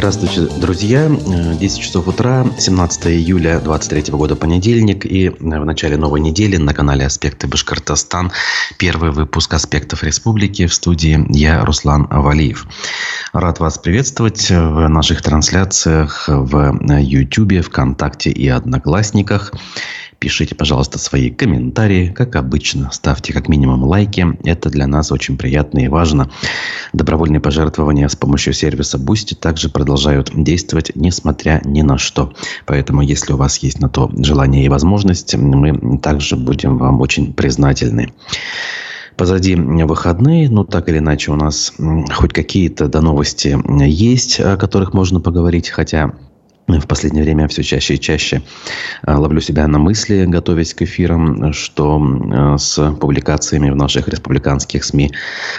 Здравствуйте, друзья. 10 часов утра, 17 июля 2023 года, понедельник. И в начале новой недели на канале «Аспекты Башкортостан» первый выпуск «Аспектов Республики» в студии я, Руслан Авалиев. Рад вас приветствовать в наших трансляциях в YouTube, ВКонтакте и Одноклассниках. Пишите, пожалуйста, свои комментарии. Как обычно, ставьте как минимум лайки. Это для нас очень приятно и важно. Добровольные пожертвования с помощью сервиса Boosty также продолжают действовать, несмотря ни на что. Поэтому, если у вас есть на то желание и возможность, мы также будем вам очень признательны. Позади выходные, ну так или иначе у нас хоть какие-то до новости есть, о которых можно поговорить, хотя в последнее время все чаще и чаще э, ловлю себя на мысли, готовясь к эфирам, что э, с публикациями в наших республиканских СМИ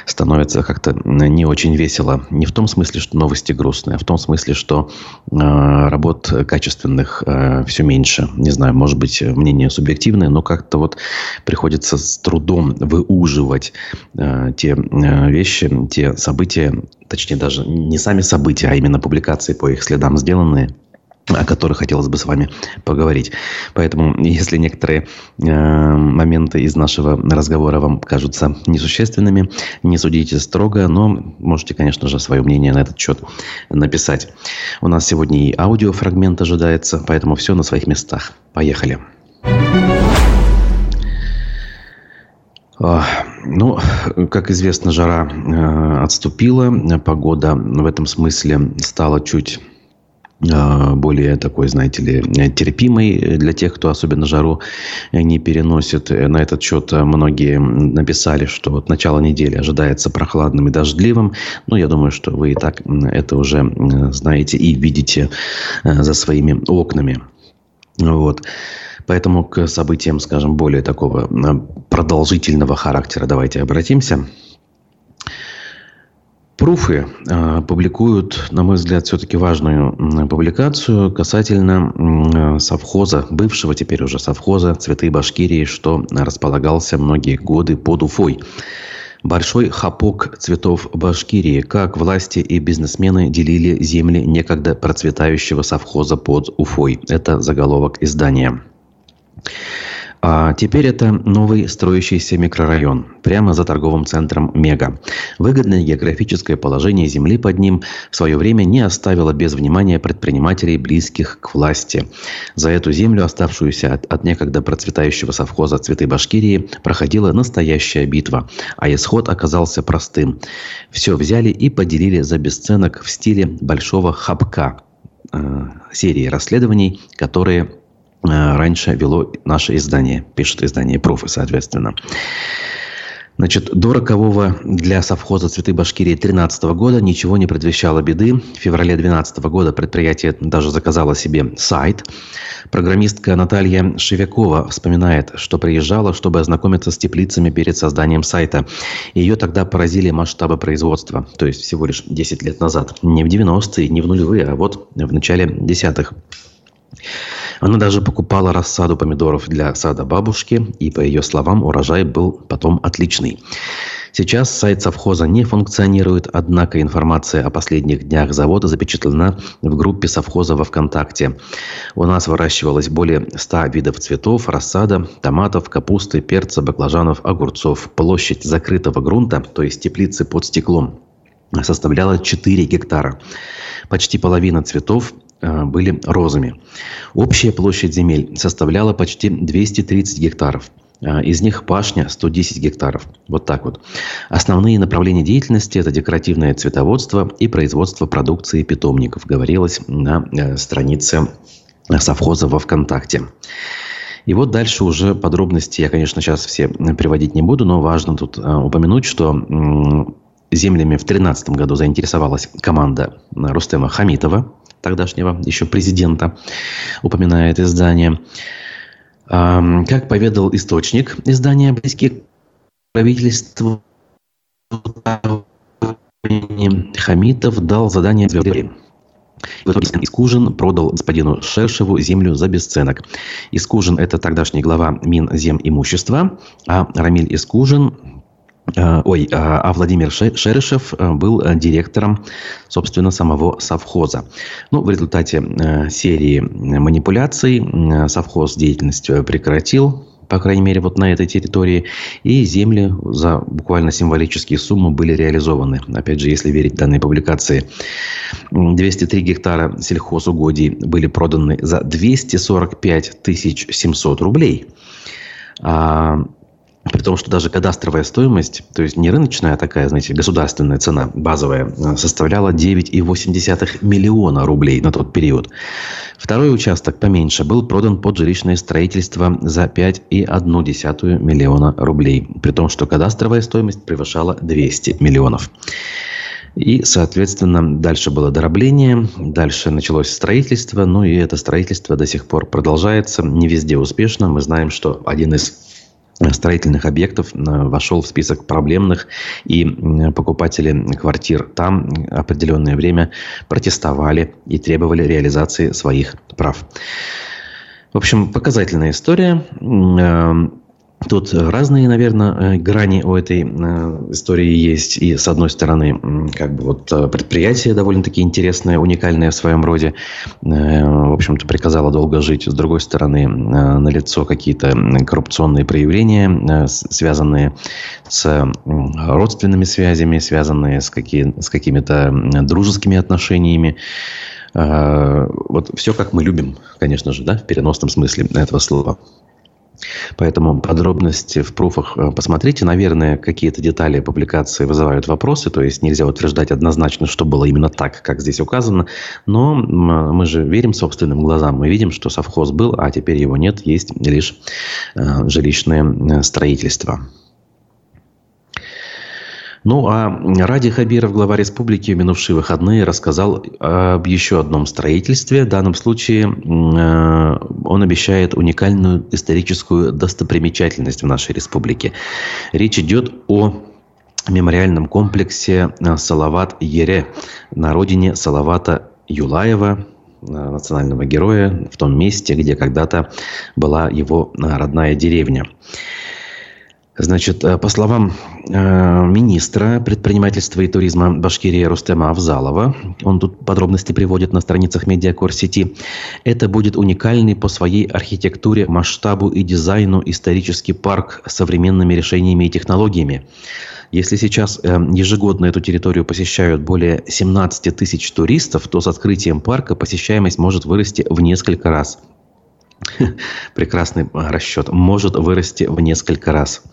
становится как-то не очень весело. Не в том смысле, что новости грустные, а в том смысле, что э, работ качественных все меньше. Не знаю, может быть, мнение субъективное, но как-то вот приходится с трудом выуживать те вещи, те события, точнее даже не сами события, а именно публикации по их следам сделанные – о которых хотелось бы с вами поговорить. Поэтому, если некоторые э, моменты из нашего разговора вам кажутся несущественными, не судите строго, но можете, конечно же, свое мнение на этот счет написать. У нас сегодня и аудиофрагмент ожидается, поэтому все на своих местах. Поехали. Ну, как известно, жара э, отступила, погода в этом смысле стала чуть а, более такой, знаете ли, терпимый для тех, кто особенно жару не переносит. На этот счет многие написали, что вот начало недели ожидается прохладным и дождливым. Ну, я думаю, что вы и так это уже знаете и видите э, за своими окнами. Вот. Поэтому к событиям, скажем, более такого э, продолжительного характера давайте обратимся. Пруфы э, публикуют, на мой взгляд, все-таки важную публикацию касательно совхоза, бывшего теперь уже совхоза «Цветы Башкирии», что располагался многие годы под Уфой. Большой хапок цветов Башкирии, как власти и бизнесмены делили земли некогда процветающего совхоза под Уфой. Это заголовок издания. А теперь это новый строящийся микрорайон, прямо за торговым центром Мега. Выгодное географическое положение земли под ним в свое время не оставило без внимания предпринимателей, близких к власти. За эту землю, оставшуюся от, от некогда процветающего совхоза «Цветы Башкирии», проходила настоящая битва, а исход оказался простым. Все взяли и поделили за бесценок в стиле большого хапка э, серии расследований, которые раньше вело наше издание, пишет издание «Профы», соответственно. Значит, до рокового для совхоза «Цветы Башкирии» 2013 года ничего не предвещало беды. В феврале 2012 года предприятие даже заказало себе сайт. Программистка Наталья Шевякова вспоминает, что приезжала, чтобы ознакомиться с теплицами перед созданием сайта. Ее тогда поразили масштабы производства, то есть всего лишь 10 лет назад. Не в 90-е, не в нулевые, а вот в начале десятых. Она даже покупала рассаду помидоров для сада бабушки, и, по ее словам, урожай был потом отличный. Сейчас сайт совхоза не функционирует, однако информация о последних днях завода запечатлена в группе совхоза во ВКонтакте. У нас выращивалось более 100 видов цветов, рассада, томатов, капусты, перца, баклажанов, огурцов. Площадь закрытого грунта, то есть теплицы под стеклом, составляла 4 гектара. Почти половина цветов были розами. Общая площадь земель составляла почти 230 гектаров. Э, из них пашня 110 гектаров. Вот так вот. Основные направления деятельности – это декоративное цветоводство и производство продукции питомников, говорилось на э, странице совхоза во ВКонтакте. И вот дальше уже подробности я, конечно, сейчас все приводить не буду, но важно тут упомянуть, что землями в 2013 году заинтересовалась команда Рустема Хамитова, тогдашнего еще президента, упоминает издание. Как поведал источник издания близкий к правительству, Хамитов дал задание итоге Искужин продал господину Шершеву землю за бесценок. Искужин – это тогдашний глава Минземимущества, а Рамиль Искужин Ой, а Владимир Шерышев был директором, собственно, самого совхоза. Ну, в результате серии манипуляций совхоз деятельность прекратил, по крайней мере, вот на этой территории. И земли за буквально символические суммы были реализованы. Опять же, если верить данной публикации. 203 гектара сельхозугодий были проданы за 245 700 рублей. При том, что даже кадастровая стоимость, то есть не рыночная, а такая, знаете, государственная цена базовая, э, составляла 9,8 миллиона рублей на тот период. Второй участок поменьше был продан под жилищное строительство за 5,1 миллиона рублей. При том, что кадастровая стоимость превышала 200 миллионов. И, соответственно, дальше было доробление, дальше началось строительство, ну и это строительство до сих пор продолжается, не везде успешно. Мы знаем, что один из строительных объектов э, вошел в список проблемных, и покупатели квартир там определенное время протестовали и требовали реализации своих прав. В общем, показательная история. Тут разные, наверное, э, грани у этой э, истории есть. И, с одной стороны, как бы вот э, предприятие довольно-таки интересное, уникальное в своем роде. В общем-то, приказало долго жить. С другой стороны, налицо какие-то коррупционные проявления, связанные с родственными связями, связанные с, какие, с какими-то дружескими отношениями. Вот все, как мы любим, конечно же, да, в переносном смысле этого слова. Поэтому подробности в пруфах э, посмотрите. Наверное, какие-то детали публикации вызывают вопросы, то есть нельзя утверждать однозначно, что было именно так, как здесь указано. Но мы же верим собственным глазам. Мы видим, что совхоз был, а теперь его нет, есть лишь э, жилищное э, строительство. Ну, а Ради Хабиров, глава республики, в минувшие выходные рассказал об еще одном строительстве. В данном случае э, он обещает уникальную историческую достопримечательность в нашей республике. Речь идет о мемориальном комплексе э, Салават-Ере на родине Салавата Юлаева, э, национального героя, в том месте, где когда-то была его родная деревня. Значит, э, по словам э, министра предпринимательства и туризма Башкирии Рустема Авзалова, он тут подробности приводит на страницах Медиакор сети, это будет уникальный по своей архитектуре, масштабу и дизайну исторический парк с современными решениями и технологиями. Если сейчас э, ежегодно эту территорию посещают более 17 тысяч туристов, то с открытием парка посещаемость может вырасти в несколько раз – прекрасный расчет, может вырасти в несколько раз.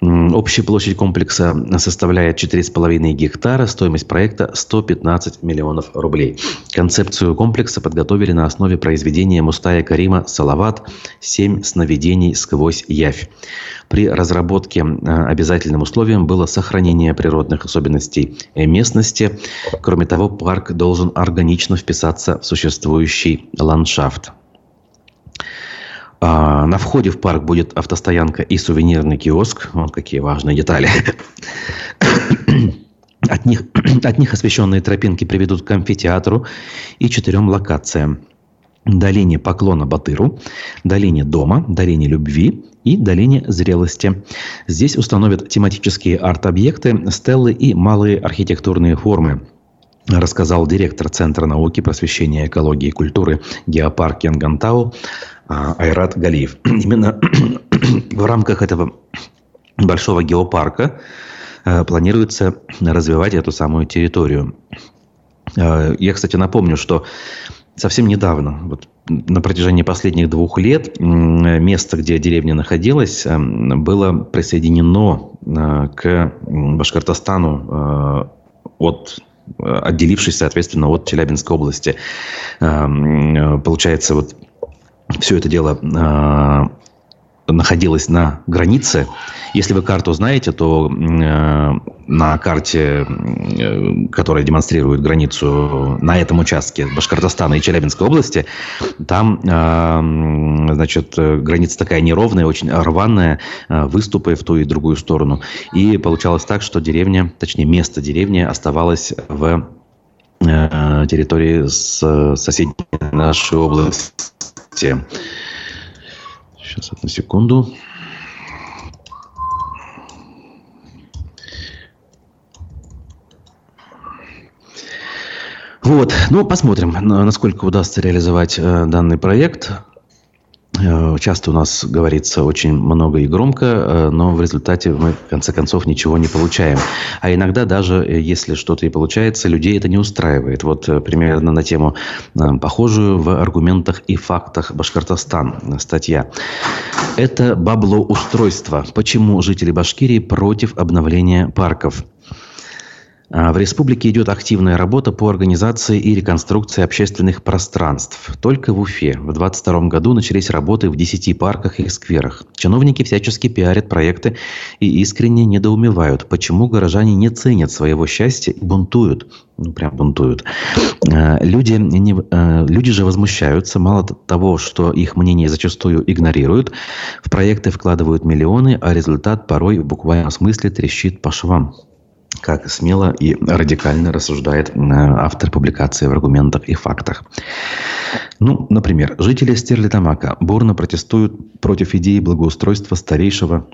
Общая площадь комплекса составляет 4,5 гектара, стоимость проекта 115 миллионов рублей. Концепцию комплекса подготовили на основе произведения Мустая Карима «Салават. Семь сновидений сквозь явь». При разработке а, обязательным условием было сохранение природных особенностей местности. Кроме того, парк должен органично вписаться в существующий ландшафт. А, на входе в парк будет автостоянка и сувенирный киоск. Вот какие важные детали. От них, от них освещенные тропинки приведут к амфитеатру и четырем локациям. Долине поклона Батыру, долине дома, долине любви и долине зрелости. Здесь установят тематические арт-объекты, стеллы и малые архитектурные формы рассказал директор Центра науки, просвещения, экологии и культуры Геопарк Янгантау а, Айрат Галиев. Именно в рамках этого большого геопарка э, планируется развивать эту самую территорию. Э, я, кстати, напомню, что совсем недавно, вот на протяжении последних двух лет, место, где деревня находилась, э, было присоединено к Башкортостану от отделившись, соответственно, от Челябинской области. Получается, вот все это дело э, находилось на границе. Если вы карту знаете, то э, на карте, э, которая демонстрирует границу на этом участке Башкортостана и Челябинской области, там, э, значит, граница такая неровная, очень рваная, э, выступы в ту и другую сторону. И получалось так, что деревня, точнее место деревни оставалось в э, территории с соседней нашей области. Сейчас, одну секунду. Вот, ну посмотрим, насколько удастся реализовать э, данный проект. Э, часто у нас говорится очень много и громко, э, но в результате мы, в конце концов, ничего не получаем. А иногда даже, э, если что-то и получается, людей это не устраивает. Вот примерно на тему похожую в аргументах и фактах Башкортостан статья. Это баблоустройство. Почему жители Башкирии против обновления парков? А, в республике идет активная работа по организации и реконструкции общественных пространств. Только в Уфе в 2022 году начались работы в 10 парках и скверах. Чиновники всячески пиарят проекты и искренне недоумевают, почему горожане не ценят своего счастья и бунтуют. Ну, прям бунтуют. А, люди, не, а, люди же возмущаются. Мало того, что их мнение зачастую игнорируют, в проекты вкладывают миллионы, а результат порой в буквальном смысле трещит по швам как смело и радикально рассуждает э, автор публикации в аргументах и фактах. Ну, например, жители Стерлитамака бурно протестуют против идеи благоустройства старейшего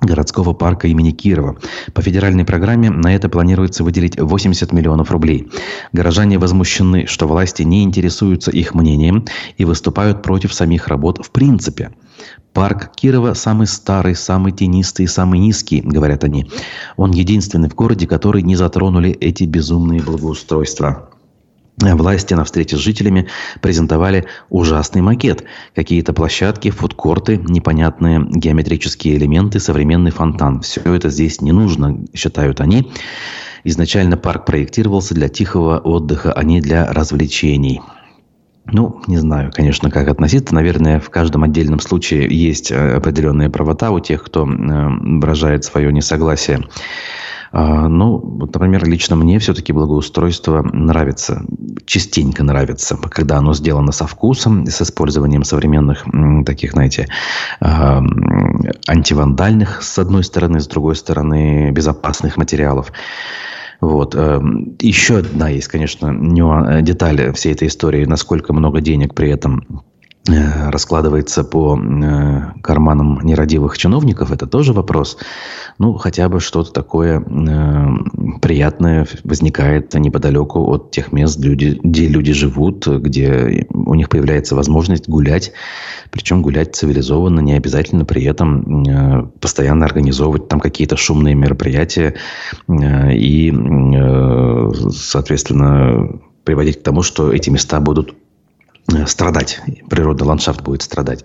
городского парка имени Кирова. По федеральной программе на это планируется выделить 80 миллионов рублей. Горожане возмущены, что власти не интересуются их мнением и выступают против самих работ в принципе. Парк Кирова самый старый, самый тенистый и самый низкий, говорят они. Он единственный в городе, который не затронули эти безумные благоустройства. Власти на встрече с жителями презентовали ужасный макет. Какие-то площадки, фудкорты, непонятные геометрические элементы, современный фонтан. Все это здесь не нужно, считают они. Изначально парк проектировался для тихого отдыха, а не для развлечений. Ну, не знаю, конечно, как относиться. Наверное, в каждом отдельном случае есть э, определенная правота у тех, кто э, выражает свое несогласие. А, ну, вот, например, лично мне все-таки благоустройство нравится, частенько нравится, когда оно сделано со вкусом, с использованием современных таких, знаете, а, антивандальных, с одной стороны, с другой стороны, безопасных материалов. Вот. Эм, Еще одна есть, конечно, деталь всей этой истории, насколько много денег при этом раскладывается по э, карманам нерадивых чиновников, это тоже вопрос. Ну, хотя бы что-то такое э, приятное возникает неподалеку от тех мест, где люди живут, где у них появляется возможность гулять, причем гулять цивилизованно, не обязательно при этом постоянно организовывать там какие-то шумные мероприятия и, соответственно, приводить к тому, что эти места будут Э, страдать. Природный ландшафт будет страдать.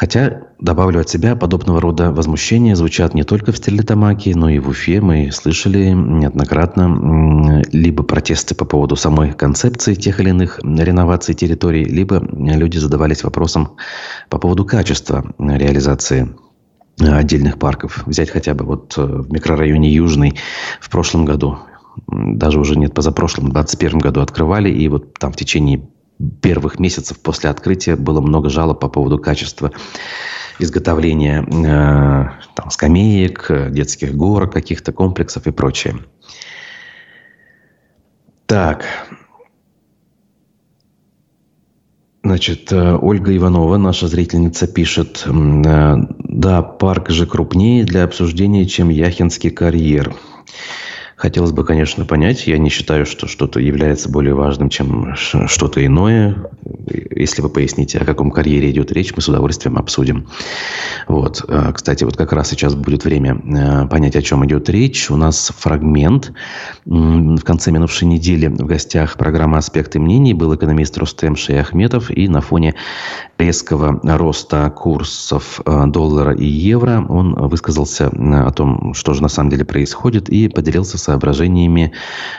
Хотя, добавлю от себя, подобного рода возмущения звучат не только в Стерлитамаке, но и в Уфе. Мы слышали неоднократно либо протесты по поводу самой концепции тех или иных реноваций территорий, либо люди задавались вопросом по поводу качества реализации отдельных парков. Взять хотя бы вот э, в микрорайоне Южный в прошлом году, даже уже нет, позапрошлом, в 2021 году открывали, и вот там в течение первых месяцев после открытия было много жалоб по поводу качества изготовления э, там, скамеек, детских горок, каких-то комплексов и прочее. Так. Значит, э, Ольга Иванова, наша зрительница, пишет, э, да, парк же крупнее для обсуждения, чем Яхинский карьер. Хотелось бы, конечно, понять. Я не считаю, что что-то является более важным, чем что-то иное. Если вы поясните, о каком карьере идет речь, мы с удовольствием обсудим. Вот. А, кстати, вот как раз сейчас будет время э, понять, о чем идет речь. У нас фрагмент. В конце минувшей недели в гостях программы «Аспекты мнений» был экономист Рустем Шейахметов. И на фоне резкого роста курсов э, доллара и евро он высказался э, о том, что же на самом деле происходит, и поделился с соображениями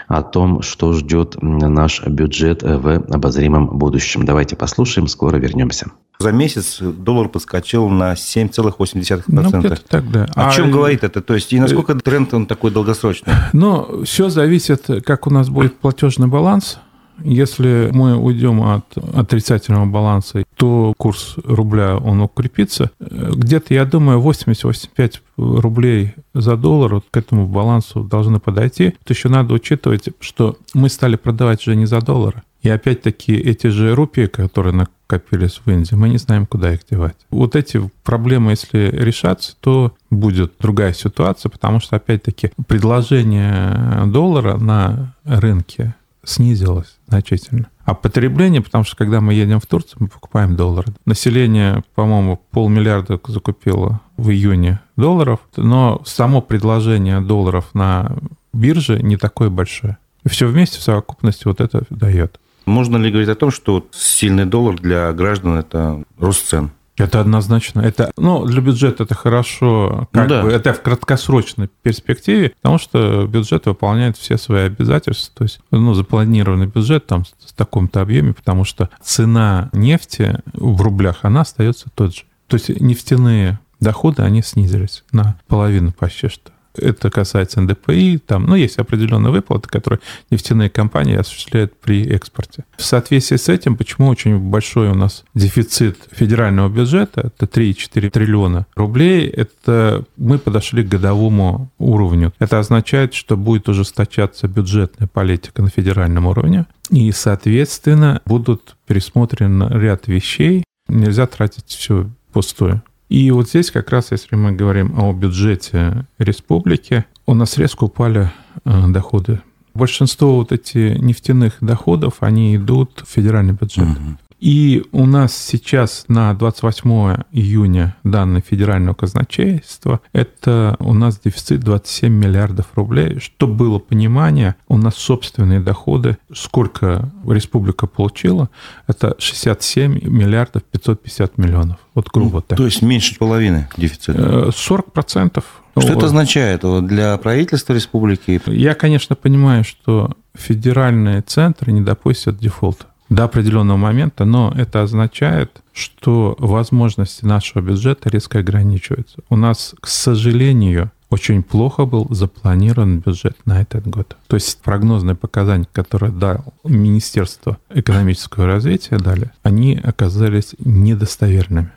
о том, что ждет наш бюджет в обозримом будущем. Давайте послушаем, скоро вернемся. За месяц доллар подскочил на 7,8%. Ну, так, да. О а чем говорит это? То есть, и насколько тренд он такой долгосрочный? Ну, все зависит, как у нас будет платежный баланс – если мы уйдем от отрицательного баланса, то курс рубля, он укрепится. Где-то, я думаю, 80-85 рублей за доллар вот к этому балансу должны подойти. То еще надо учитывать, что мы стали продавать уже не за доллары. И опять-таки эти же рупии, которые накопились в Индии, мы не знаем, куда их девать. Вот эти проблемы, если решаться, то будет другая ситуация, потому что, опять-таки, предложение доллара на рынке снизилось значительно. А потребление, потому что когда мы едем в Турцию, мы покупаем доллары. Население, по-моему, полмиллиарда закупило в июне долларов, но само предложение долларов на бирже не такое большое. И все вместе в совокупности вот это дает. Можно ли говорить о том, что сильный доллар для граждан – это рост цен? Это однозначно. Это, ну, для бюджета это хорошо, как ну, да. бы, это в краткосрочной перспективе, потому что бюджет выполняет все свои обязательства, то есть, ну, запланированный бюджет там в таком-то объеме, потому что цена нефти в рублях, она остается тот же. То есть нефтяные доходы, они снизились на половину почти что. Это касается НДПИ, там, ну, есть определенные выплаты, которые нефтяные компании осуществляют при экспорте. В соответствии с этим, почему очень большой у нас дефицит федерального бюджета, это 3,4 триллиона рублей, это мы подошли к годовому уровню. Это означает, что будет ужесточаться бюджетная политика на федеральном уровне, и, соответственно, будут пересмотрены ряд вещей. Нельзя тратить все пустое. И вот здесь как раз, если мы говорим о бюджете республики, у нас резко упали э, доходы. Большинство вот этих нефтяных доходов, они идут в федеральный бюджет. Угу. И у нас сейчас на 28 июня данные федерального казначейства, это у нас дефицит 27 миллиардов рублей. Чтобы было понимание, у нас собственные доходы, сколько республика получила, это 67 миллиардов 550 миллионов. Вот грубо ну, так. То есть меньше половины дефицита? 40 э, процентов. Что вот. это означает для правительства республики? Я, конечно, понимаю, что федеральные центры не допустят дефолта до определенного момента, но это означает, что возможности нашего бюджета резко ограничиваются. У нас, к сожалению, очень плохо был запланирован бюджет на этот год. То есть прогнозные показания, которые дал Министерство экономического развития дали, они оказались недостоверными.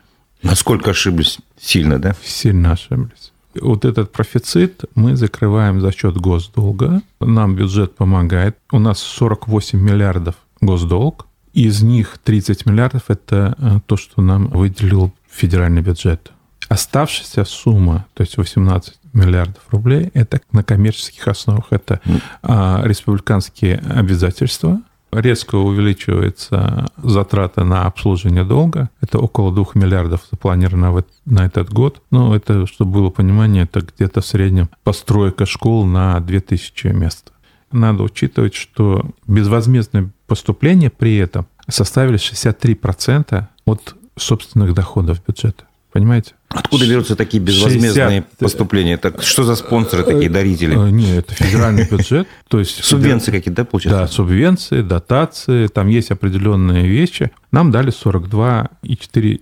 Насколько ошиблись? Сильно, да? Сильно ошиблись. Вот этот профицит мы закрываем за счет госдолга. Нам бюджет помогает. У нас 48 миллиардов госдолг. Из них 30 миллиардов – это э, то, что нам выделил федеральный бюджет. Оставшаяся сумма, то есть 18 миллиардов рублей, это на коммерческих основах. Это а, республиканские обязательства, резко увеличивается затраты на обслуживание долга. Это около 2 миллиардов запланировано на этот год. Ну, это, чтобы было понимание, это где-то в среднем постройка школ на 2000 мест. Надо учитывать, что безвозмездные поступления при этом составили 63% от собственных доходов бюджета. Понимаете? Откуда берутся такие безвозмездные 60... поступления? Так что за спонсоры такие, дарители? Э, нет, это федеральный бюджет. То есть субвенции какие-то, да, получается? Да, субвенции, дотации, там есть определенные вещи. Нам дали 42,4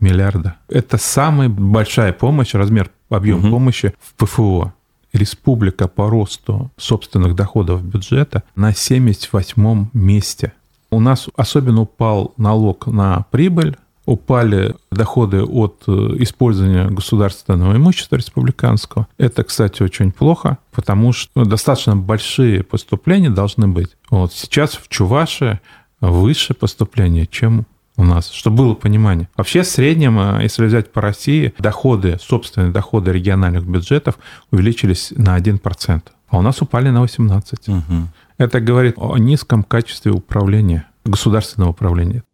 миллиарда. Это самая большая помощь, размер, объем угу. помощи в ПФО республика по росту собственных доходов бюджета на 78 месте. У нас особенно упал налог на прибыль, упали доходы от э, использования государственного имущества республиканского. Это, кстати, очень плохо, потому что достаточно большие поступления должны быть. Вот сейчас в Чуваше выше поступления, чем у нас, чтобы было понимание. Вообще, в среднем, э, если взять по России, доходы, собственные доходы региональных бюджетов увеличились на 1%, а у нас упали на 18%. Угу. Это говорит о низком качестве управления, государственного управления.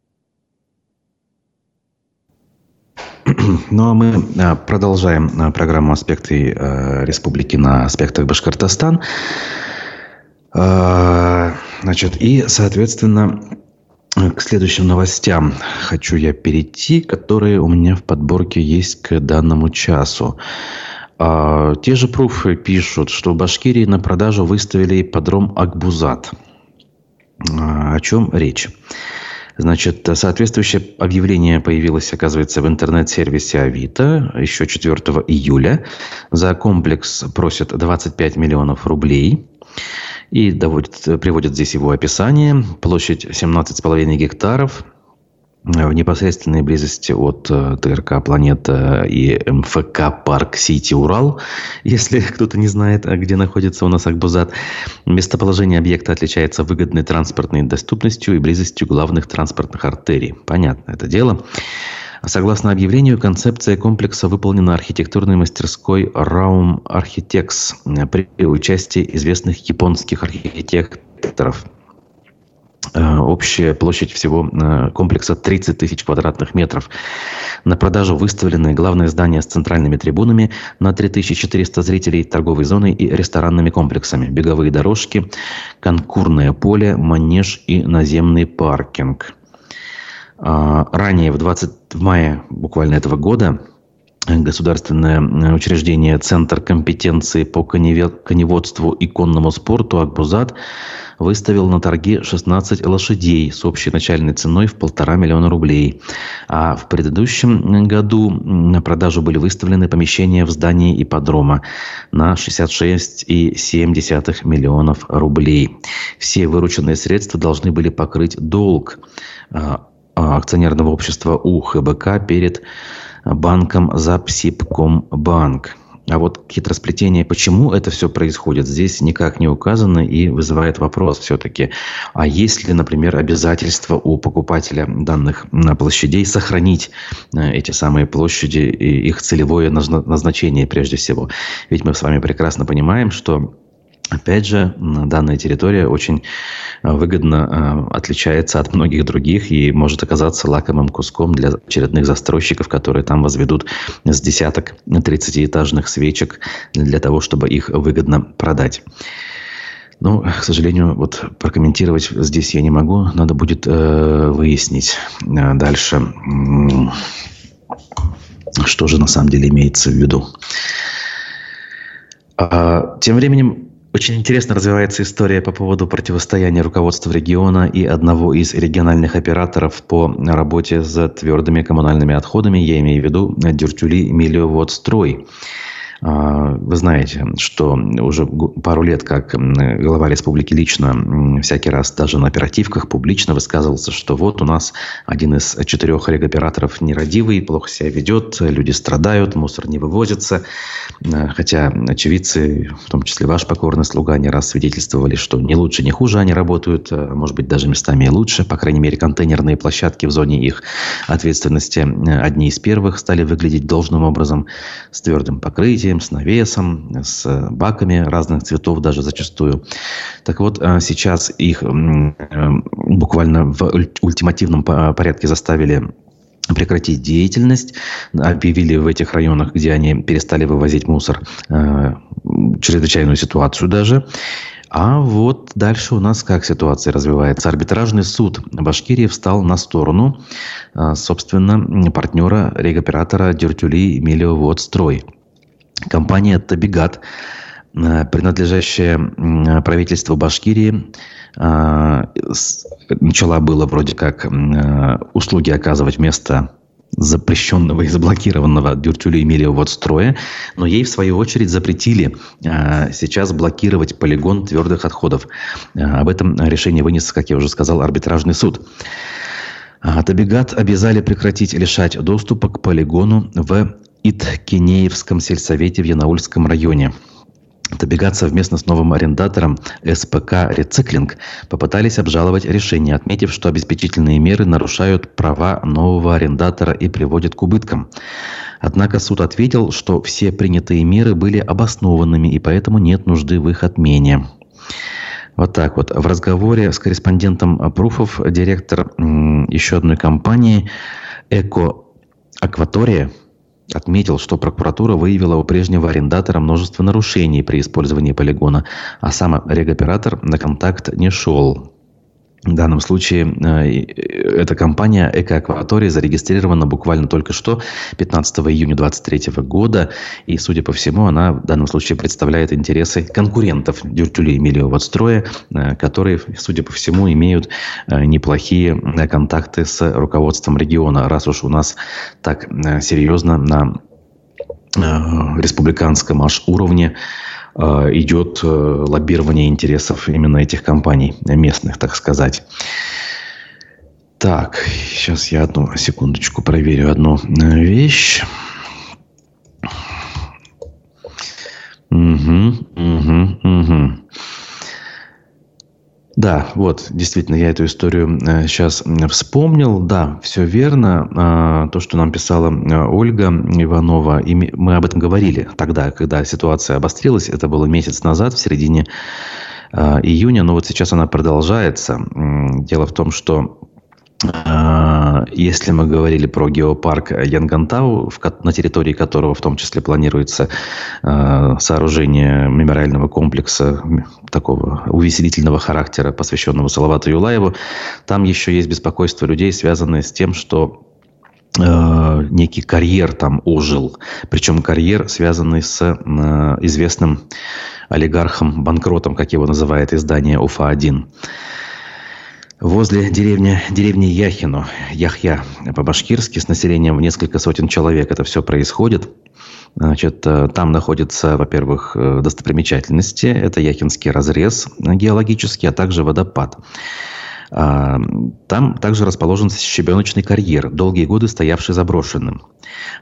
Ну а мы э, продолжаем э, программу «Аспекты республики» на аспектах Башкортостан. Значит, и, соответственно, к следующим новостям хочу я перейти, которые у меня в подборке есть к данному часу. А, те же пруфы пишут, что в Башкирии на продажу выставили подром Акбузат. А, о чем речь? Значит, соответствующее объявление появилось, оказывается, в интернет-сервисе Авито еще 4 июля. За комплекс просят 25 миллионов рублей. И доводит, приводит здесь его описание. Площадь 17,5 гектаров в непосредственной близости от э, ТРК «Планета» и МФК «Парк Сити Урал», если кто-то не знает, где находится у нас Акбузат. Местоположение объекта отличается выгодной транспортной доступностью и близостью главных транспортных артерий. Понятно это дело. Согласно объявлению, концепция комплекса выполнена архитектурной мастерской Raum Architects при участии известных японских архитекторов. общая площадь всего комплекса 30 тысяч квадратных метров. На продажу выставлены главное здание с центральными трибунами на 3400 зрителей, торговой зоной и ресторанными комплексами, беговые дорожки, конкурное поле, манеж и наземный паркинг. А, ранее, в 20 в мае буквально этого года, государственное учреждение Центр компетенции по коневодству и конному спорту «Акбузат» выставил на торги 16 лошадей с общей начальной ценой в полтора миллиона рублей. А в предыдущем году на продажу были выставлены помещения в здании ипподрома на 66,7 миллионов рублей. Все вырученные средства должны были покрыть долг а, акционерного общества УХБК перед банком Запсибкомбанк. А вот хитросплетение, почему это все происходит, здесь никак не указано и вызывает вопрос все-таки. А есть ли, например, обязательство у покупателя данных площадей сохранить э, эти самые площади и их целевое назначение прежде всего? Ведь мы с вами прекрасно понимаем, что Опять же, данная территория очень э, выгодно э, отличается от многих других и может оказаться лакомым куском для очередных застройщиков, которые там возведут с десяток 30-этажных свечек для того, чтобы их выгодно продать. Но, к сожалению, вот прокомментировать здесь я не могу. Надо будет э, выяснить э, дальше, что же на самом деле имеется в виду. А, тем временем очень интересно развивается история по поводу противостояния руководства региона и одного из региональных операторов по работе с твердыми коммунальными отходами. Я имею в виду Дюртюли Миллиоводстрой. А, вы знаете, что уже пару лет, как глава республики лично всякий раз даже на оперативках публично высказывался, что вот у нас один из четырех регоператоров нерадивый, плохо себя ведет, люди страдают, мусор не вывозится. А, хотя очевидцы, в том числе ваш покорный слуга, не раз свидетельствовали, что не лучше, не хуже они работают, а может быть, даже местами и лучше. По крайней мере, контейнерные площадки в зоне их ответственности одни из первых стали выглядеть должным образом с твердым покрытием, покрытием, с навесом, с баками разных цветов даже зачастую. Так вот, э, сейчас их э, буквально в ультимативном порядке заставили прекратить деятельность, объявили в этих районах, где они перестали вывозить мусор, э, чрезвычайную ситуацию даже. А вот дальше у нас как ситуация развивается. Арбитражный суд Башкирии встал на сторону, собственно, партнера регоператора Дюртюли Миллиоводстрой. Компания «Табигат», э, принадлежащая правительству Башкирии, э, начала было вроде как э, услуги оказывать вместо запрещенного и заблокированного Дюртюля Эмилия строя, но ей, в свою очередь, запретили сейчас блокировать полигон твердых отходов. об этом решение вынес, как я уже сказал, арбитражный суд. Табигат обязали прекратить лишать доступа к полигону в Иткинеевском сельсовете в Янаульском районе. Табигат совместно с новым арендатором СПК «Рециклинг» попытались обжаловать решение, отметив, что обеспечительные меры нарушают права нового арендатора и приводят к убыткам. Однако суд ответил, что все принятые меры были обоснованными и поэтому нет нужды в их отмене. Вот так вот. В разговоре с корреспондентом Пруфов директор еще одной компании «Эко Акватория» отметил, что прокуратура выявила у прежнего арендатора множество нарушений при использовании полигона, а сам регоператор на контакт не шел. В данном случае э, эта компания «Экоакватория» зарегистрирована буквально только что, 15 июня 2023 года. И, судя по всему, она в данном случае представляет интересы конкурентов Дюртюли и Миллиоводстроя, э, которые, судя по всему, имеют э, неплохие контакты с руководством региона, раз уж у нас так серьезно на республиканском аж уровне Э, идет э, лоббирование интересов именно этих компаний, местных, так сказать. Так, сейчас я одну секундочку проверю одну э, вещь. Угу, угу, угу. Да, вот, действительно, я эту историю сейчас э, вспомнил. Да, все верно. А, то, что нам писала э, Ольга Иванова, мы об этом говорили тогда, когда ситуация обострилась. Это было месяц назад, в середине июня, но вот сейчас она продолжается. Дело в том, что если мы говорили про геопарк Янгантау, на территории которого в том числе планируется сооружение мемориального комплекса такого увеселительного характера, посвященного Салавату Юлаеву, там еще есть беспокойство людей, связанное с тем, что Э, некий карьер там ожил. Причем карьер, связанный с известным олигархом-банкротом, как его называет издание УФА-1. Возле деревни, деревни Яхино, Яхья по-башкирски, с населением в несколько сотен человек это все происходит. Значит, э, там находятся, во-первых, достопримечательности. Это Яхинский разрез геологический, а также водопад. А, там также расположен щебеночный карьер, долгие годы стоявший заброшенным.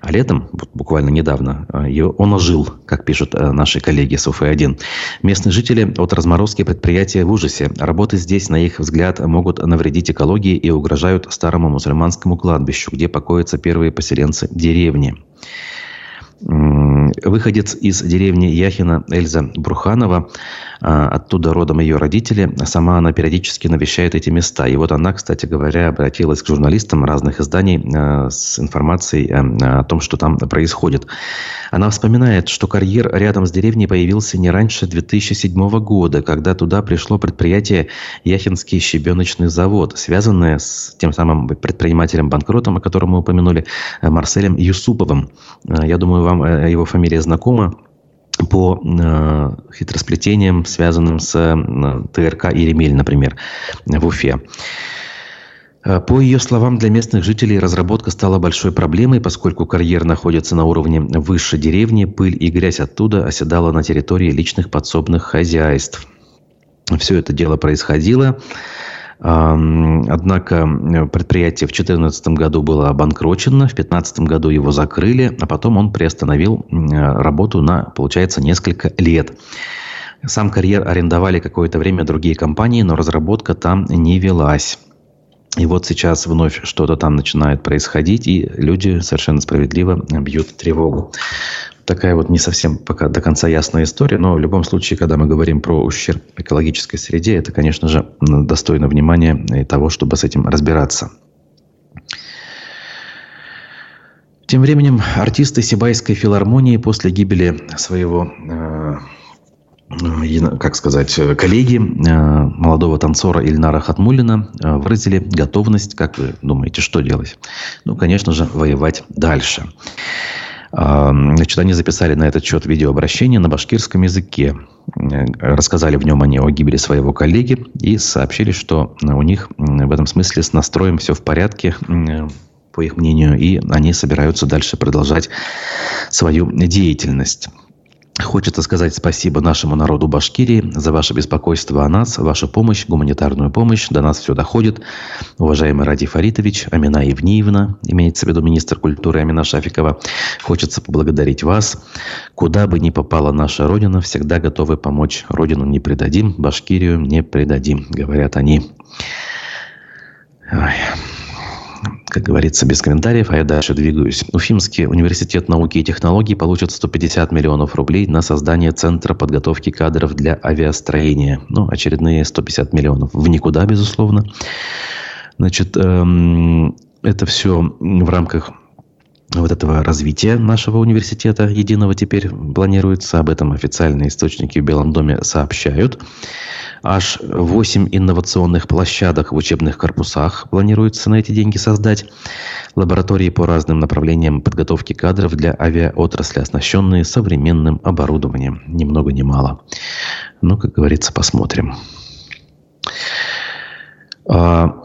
А летом, буквально недавно, а, он ожил, как пишут а, наши коллеги с УФ-1. Местные жители от разморозки предприятия в ужасе. Работы здесь, на их взгляд, могут навредить экологии и угрожают старому мусульманскому кладбищу, где покоятся первые поселенцы деревни. Выходец из деревни Яхина Эльза Бруханова, оттуда родом ее родители, сама она периодически навещает эти места. И вот она, кстати говоря, обратилась к журналистам разных изданий а, с информацией а, о том, что там происходит. Она вспоминает, что карьер рядом с деревней появился не раньше 2007 года, когда туда пришло предприятие Яхинский щебеночный завод, связанное с тем самым предпринимателем-банкротом, о котором мы упомянули, Марселем Юсуповым. Я думаю, вам э, его фамилия знакома по э, хитросплетениям, связанным с э, ТРК Иремель, например, в Уфе. Э, по ее словам, для местных жителей разработка стала большой проблемой, поскольку карьер находится на уровне выше деревни, пыль и грязь оттуда оседала на территории личных подсобных хозяйств. Все это дело происходило Однако предприятие в 2014 году было обанкрочено, в 2015 году его закрыли, а потом он приостановил работу на, получается, несколько лет. Сам карьер арендовали какое-то время другие компании, но разработка там не велась. И вот сейчас вновь что-то там начинает происходить, и люди совершенно справедливо бьют тревогу такая вот не совсем пока до конца ясная история, но в любом случае, когда мы говорим про ущерб экологической среде, это, конечно же, достойно внимания и того, чтобы с этим разбираться. Тем временем артисты Сибайской филармонии после гибели своего, э, как сказать, коллеги, э, молодого танцора Ильнара Хатмулина, э, выразили готовность, как вы думаете, что делать? Ну, конечно же, воевать дальше. Значит, они записали на этот счет видеообращение на башкирском языке. Рассказали в нем они о гибели своего коллеги и сообщили, что у них в этом смысле с настроем все в порядке, по их мнению, и они собираются дальше продолжать свою деятельность. Хочется сказать спасибо нашему народу Башкирии за ваше беспокойство о нас, вашу помощь, гуманитарную помощь. До нас все доходит. Уважаемый Ради Фаритович, Амина Евниевна, имеется в виду министр культуры Амина Шафикова, хочется поблагодарить вас. Куда бы ни попала наша Родина, всегда готовы помочь. Родину не предадим, Башкирию не предадим, говорят они. Ой как говорится, без комментариев, а я дальше двигаюсь. Уфимский университет науки и технологий получит 150 миллионов рублей на создание Центра подготовки кадров для авиастроения. Ну, очередные 150 миллионов. В никуда, безусловно. Значит, эм, это все в рамках вот этого развития нашего университета единого теперь планируется. Об этом официальные источники в Белом доме сообщают. Аж 8 инновационных площадок в учебных корпусах планируется на эти деньги создать. Лаборатории по разным направлениям подготовки кадров для авиаотрасли, оснащенные современным оборудованием. Ни много ни мало. Ну, как говорится, посмотрим. А,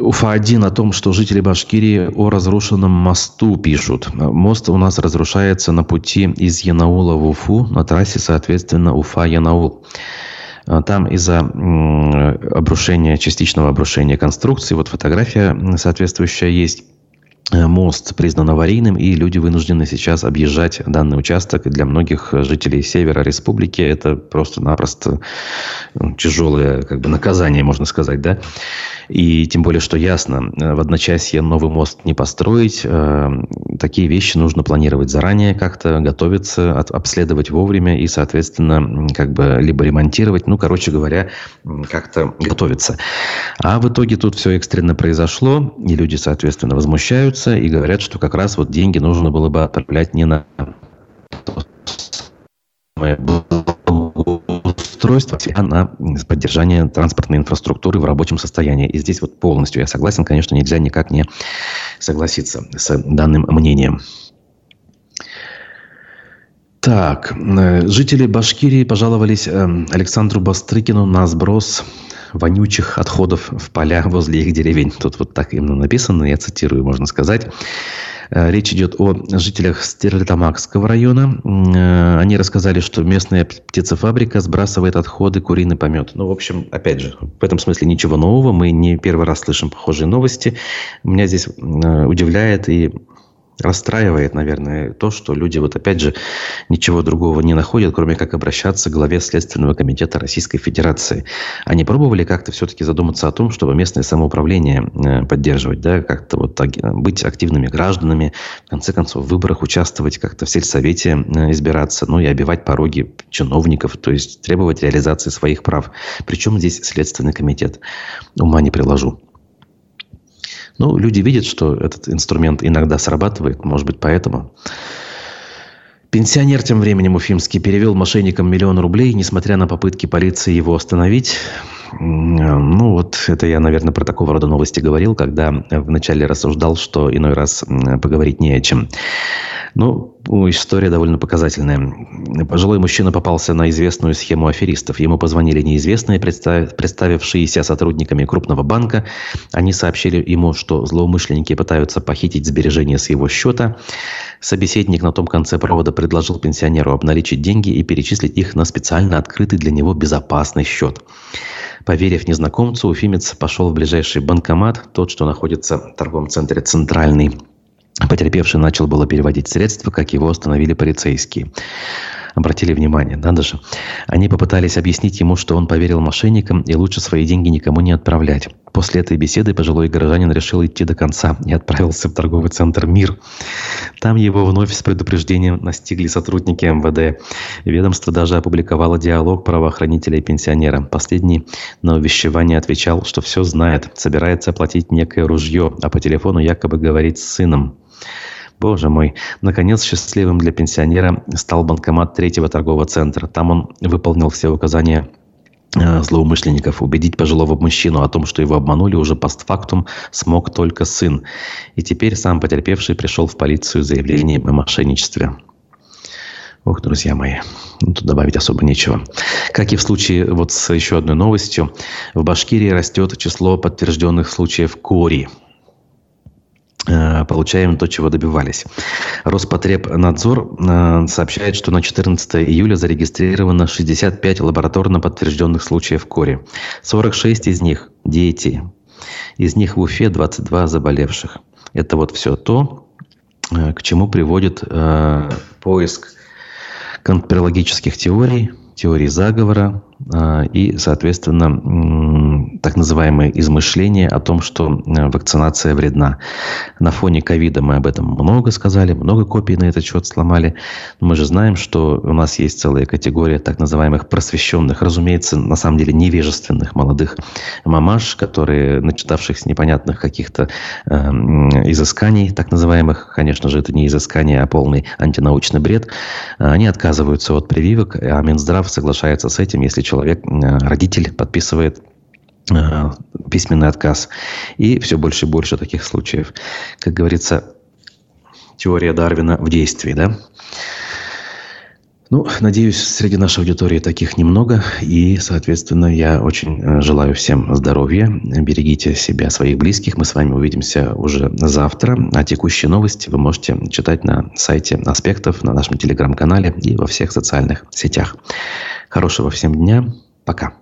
Уфа-1 о том, что жители Башкирии о разрушенном мосту пишут. Мост у нас разрушается на пути из Янаула в Уфу, на трассе, соответственно, Уфа-Янаул. А там из-за обрушения, частичного обрушения конструкции, вот фотография соответствующая есть, мост признан аварийным, и люди вынуждены сейчас объезжать данный участок. Для многих жителей севера республики это просто-напросто ну, тяжелое как бы, наказание, можно сказать. Да? И тем более, что ясно, э, в одночасье новый мост не построить. Э, такие вещи нужно планировать заранее, как-то готовиться, обследовать вовремя и, соответственно, как бы либо ремонтировать, ну, короче говоря, как-то готовиться. А в итоге тут все экстренно произошло, и люди, соответственно, возмущаются и говорят, что как раз вот деньги нужно было бы отправлять не на устройства, а на поддержание транспортной инфраструктуры в рабочем состоянии. И здесь вот полностью я согласен, конечно, нельзя никак не согласиться с данным мнением. Так, э, жители Башкирии пожаловались э, Александру Бастрыкину на сброс вонючих отходов в поля возле их деревень. Тут вот так именно написано, я цитирую, можно сказать. Э, речь идет о жителях Стерлитамакского района. Э, они рассказали, что местная птицефабрика сбрасывает отходы куриный помет. Ну, в общем, опять же, в этом смысле ничего нового. Мы не первый раз слышим похожие новости. Меня здесь э, удивляет и расстраивает, наверное, то, что люди вот опять же ничего другого не находят, кроме как обращаться к главе Следственного комитета Российской Федерации. Они пробовали как-то все-таки задуматься о том, чтобы местное самоуправление э, поддерживать, да, как-то вот так, быть активными гражданами, в конце концов в выборах участвовать, как-то в сельсовете э, избираться, ну и обивать пороги чиновников, то есть требовать реализации своих прав. Причем здесь Следственный комитет. Ума не приложу. Ну, люди видят, что этот инструмент иногда срабатывает, может быть, поэтому. Пенсионер тем временем уфимский перевел мошенникам миллион рублей, несмотря на попытки полиции его остановить. Ну, вот это я, наверное, про такого рода новости говорил, когда вначале рассуждал, что иной раз поговорить не о чем. Ну, история довольно показательная. Пожилой мужчина попался на известную схему аферистов. Ему позвонили неизвестные, представившиеся сотрудниками крупного банка. Они сообщили ему, что злоумышленники пытаются похитить сбережения с его счета. Собеседник на том конце провода предложил пенсионеру обналичить деньги и перечислить их на специально открытый для него безопасный счет. Поверив незнакомцу, уфимец пошел в ближайший банкомат, тот, что находится в торговом центре «Центральный». Потерпевший начал было переводить средства, как его остановили полицейские. Обратили внимание, надо же. Они попытались объяснить ему, что он поверил мошенникам и лучше свои деньги никому не отправлять. После этой беседы пожилой горожанин решил идти до конца и отправился в торговый центр «Мир». Там его вновь с предупреждением настигли сотрудники МВД. Ведомство даже опубликовало диалог правоохранителя и пенсионера. Последний на увещевание отвечал, что все знает, собирается оплатить некое ружье, а по телефону якобы говорит с сыном. Боже мой. Наконец, счастливым для пенсионера стал банкомат третьего торгового центра. Там он выполнил все указания э, злоумышленников. Убедить пожилого мужчину о том, что его обманули, уже постфактум смог только сын. И теперь сам потерпевший пришел в полицию с заявлением о мошенничестве. Ох, друзья мои, ну, тут добавить особо нечего. Как и в случае вот с еще одной новостью, в Башкирии растет число подтвержденных случаев кори – получаем то, чего добивались. Роспотребнадзор э, сообщает, что на 14 июля зарегистрировано 65 лабораторно подтвержденных случаев кори. 46 из них – дети. Из них в Уфе 22 заболевших. Это вот все то, э, к чему приводит поиск конспирологических теорий, теорий заговора, и, соответственно, так называемые измышления о том, что э, вакцинация вредна. На фоне ковида мы об этом много сказали, много копий на этот счет сломали. Мы же знаем, что у нас есть целая категория так называемых просвещенных, разумеется, на самом деле невежественных молодых мамаш, которые, начитавшихся непонятных каких-то э, изысканий, так называемых, конечно же, это не изыскание, а полный антинаучный бред, они отказываются от прививок, а Минздрав соглашается с этим, если человек, э, родитель подписывает э, письменный отказ. И все больше и больше таких случаев. Как говорится, теория Дарвина в действии, да? Ну, надеюсь, среди нашей аудитории таких немного. И, соответственно, я очень э, желаю всем здоровья. Берегите себя, своих близких. Мы с вами увидимся уже завтра. А текущие новости вы можете читать на сайте Аспектов, на нашем телеграм-канале и во всех социальных сетях. Хорошего всем дня. Пока.